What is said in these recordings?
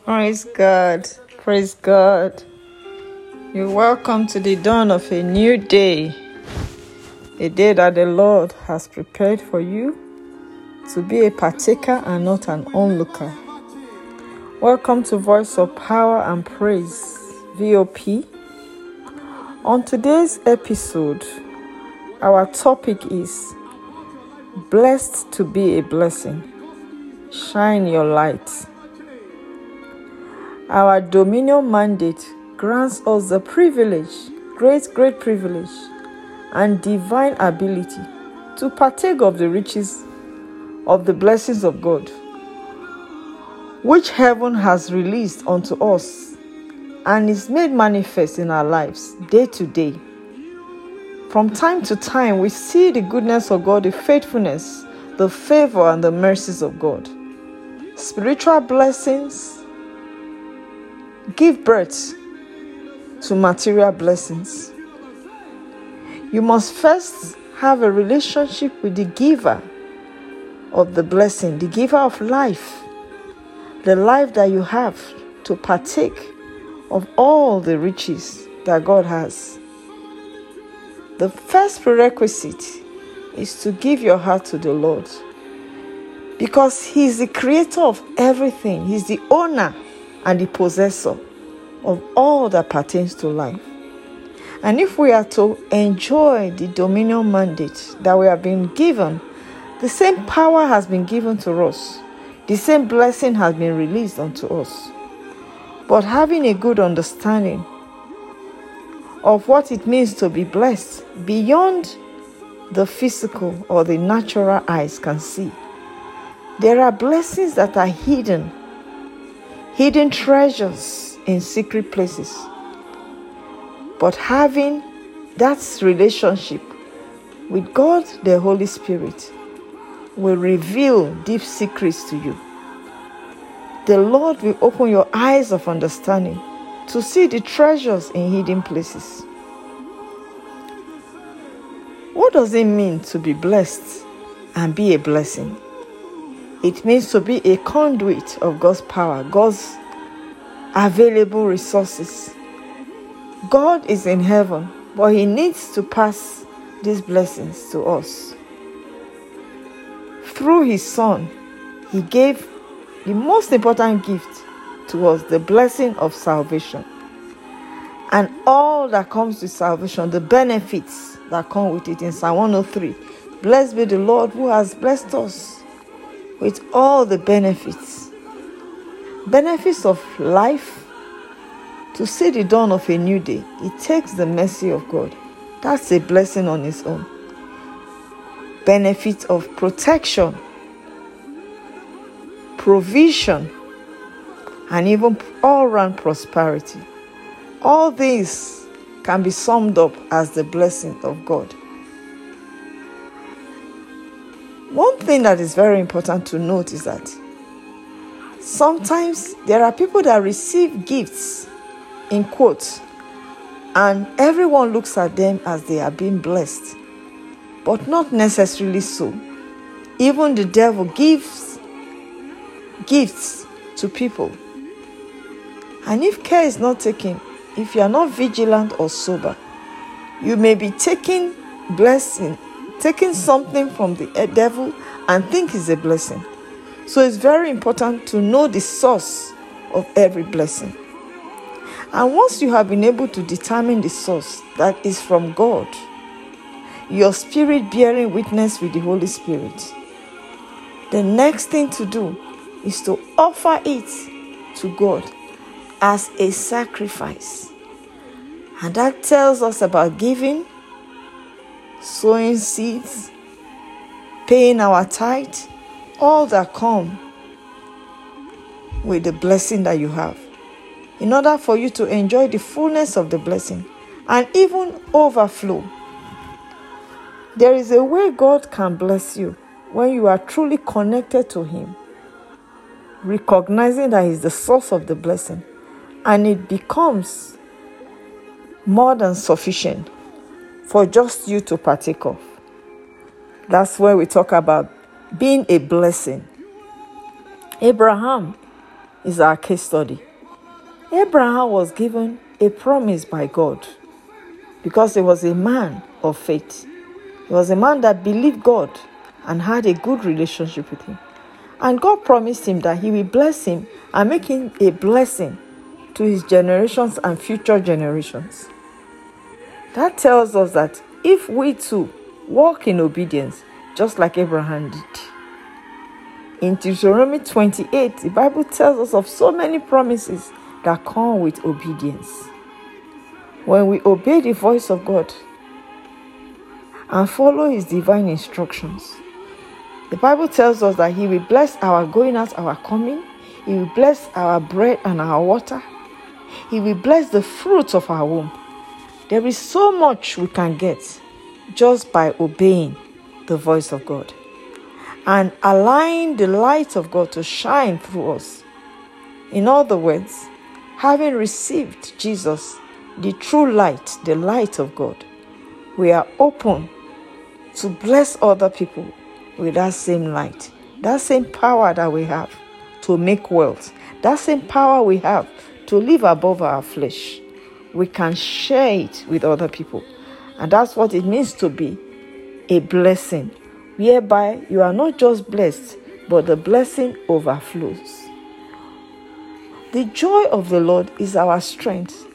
Praise God. Praise God. You're welcome to the dawn of a new day, a day that the Lord has prepared for you to be a partaker and not an onlooker. Welcome to Voice of Power and Praise, VOP. On today's episode, our topic is Blessed to be a blessing. Shine your light. Our dominion mandate grants us the privilege, great, great privilege, and divine ability to partake of the riches of the blessings of God, which heaven has released unto us and is made manifest in our lives day to day. From time to time, we see the goodness of God, the faithfulness, the favor, and the mercies of God. Spiritual blessings give birth to material blessings. You must first have a relationship with the giver of the blessing, the giver of life, the life that you have to partake of all the riches that God has. The first prerequisite is to give your heart to the Lord because He is the creator of everything, He's the owner and the possessor of all that pertains to life. And if we are to enjoy the dominion mandate that we have been given, the same power has been given to us, the same blessing has been released unto us. But having a good understanding of what it means to be blessed beyond the physical or the natural eyes can see. There are blessings that are hidden hidden treasures in secret places. But having that relationship with God, the Holy Spirit, will reveal deep secrets to you. The Lord will open your eyes of understanding to see the treasures in hidden places. What does it mean to be blessed and be a blessing? It means to be a conduit of God's power, God's available resources. God is in heaven, but He needs to pass these blessings to us. Through His Son, He gave the most important gift to us the blessing of salvation. And all that comes with salvation, the benefits that come with it in Psalm 103. Blessed be the Lord who has blessed us with all the benefits. Benefits of life. To see the dawn of a new day it takes the mercy of god. That's a blessing on its own. Benefits of protection provision and even all-round prosperity. All these can be summed up as the blessing of god one thing that is very important to note is that sometimes there are people that receive gifts in quotes and everyone looks at them as they are being blessed. But not necessarily so. Even the devil gives gifts to people. And if care is not taken if you are not vigilant or sober you may be taking blessing taking something from the devil and think is a blessing. So it's very important to know the source of every blessing. And once you have been able to determine the source that is from God, your spirit bearing witness with the Holy Spirit, the next thing to do is to offer it to God as a sacrifice. And that tells us about giving, sowing seeds, paying our tithe, all that come with the blessing that you have. In order for you to enjoy the fullness of the blessing and even overflow, there is a way God can bless you when you are truly connected to Him, recognizing that He's the source of the blessing, and it becomes more than sufficient for just you to partake of. That's where we talk about being a blessing. Abraham is our case study. Abraham was given a promise by God because he was a man of faith. He was a man that believed God and had a good relationship with him. And God promised him that he will bless him and make him a blessing to his generations and future generations. That tells us that if we too walk in obedience, just like Abraham did. In Deuteronomy 28, the Bible tells us of so many promises that come with obedience. When we obey the voice of God and follow His divine instructions, the Bible tells us that He will bless our going out, our coming, He will bless our bread and our water, He will bless the fruits of our womb. There is so much we can get just by obeying the voice of God and allowing the light of God to shine through us. In other words, having received Jesus, the true light, the light of God, we are open to bless other people with that same light, that same power that we have to make wealth, that same power we have to live above our flesh. We can share it with other people. And that's what it means to be a blessing, whereby you are not just blessed, but the blessing overflows. The joy of the Lord is our strength.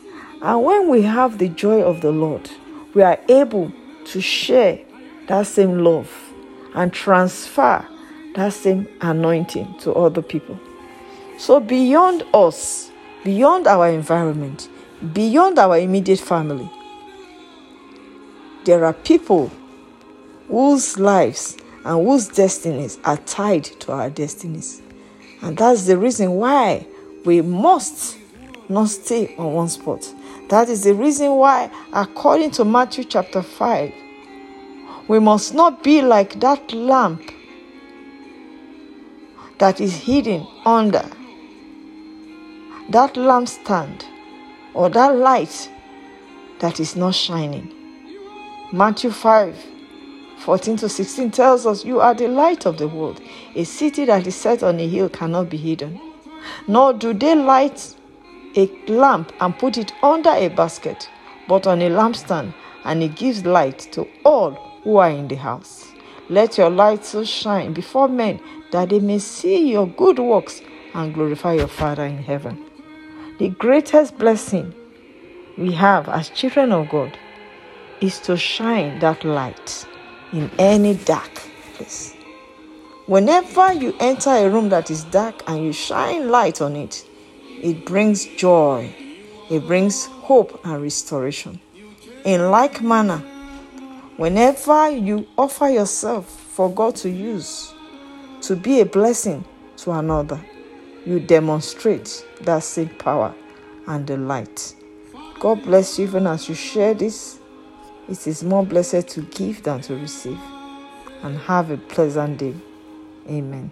And when we have the joy of the Lord, we are able to share that same love and transfer that same anointing to other people. So, beyond us, beyond our environment, beyond our immediate family, there are people whose lives and whose destinies are tied to our destinies. And that's the reason why we must not stay on one spot. That is the reason why, according to Matthew chapter 5, we must not be like that lamp that is hidden under that lampstand or that light that is not shining. Matthew 5 14 to 16 tells us, You are the light of the world. A city that is set on a hill cannot be hidden. Nor do they light a lamp and put it under a basket, but on a lampstand, and it gives light to all who are in the house. Let your light so shine before men that they may see your good works and glorify your Father in heaven. The greatest blessing we have as children of God is to shine that light in any dark place. Whenever you enter a room that is dark and you shine light on it, it brings joy, it brings hope and restoration. In like manner, whenever you offer yourself for God to use to be a blessing to another, you demonstrate that same power and the light. God bless you even as you share this it is more blessed to give than to receive. And have a pleasant day. Amen.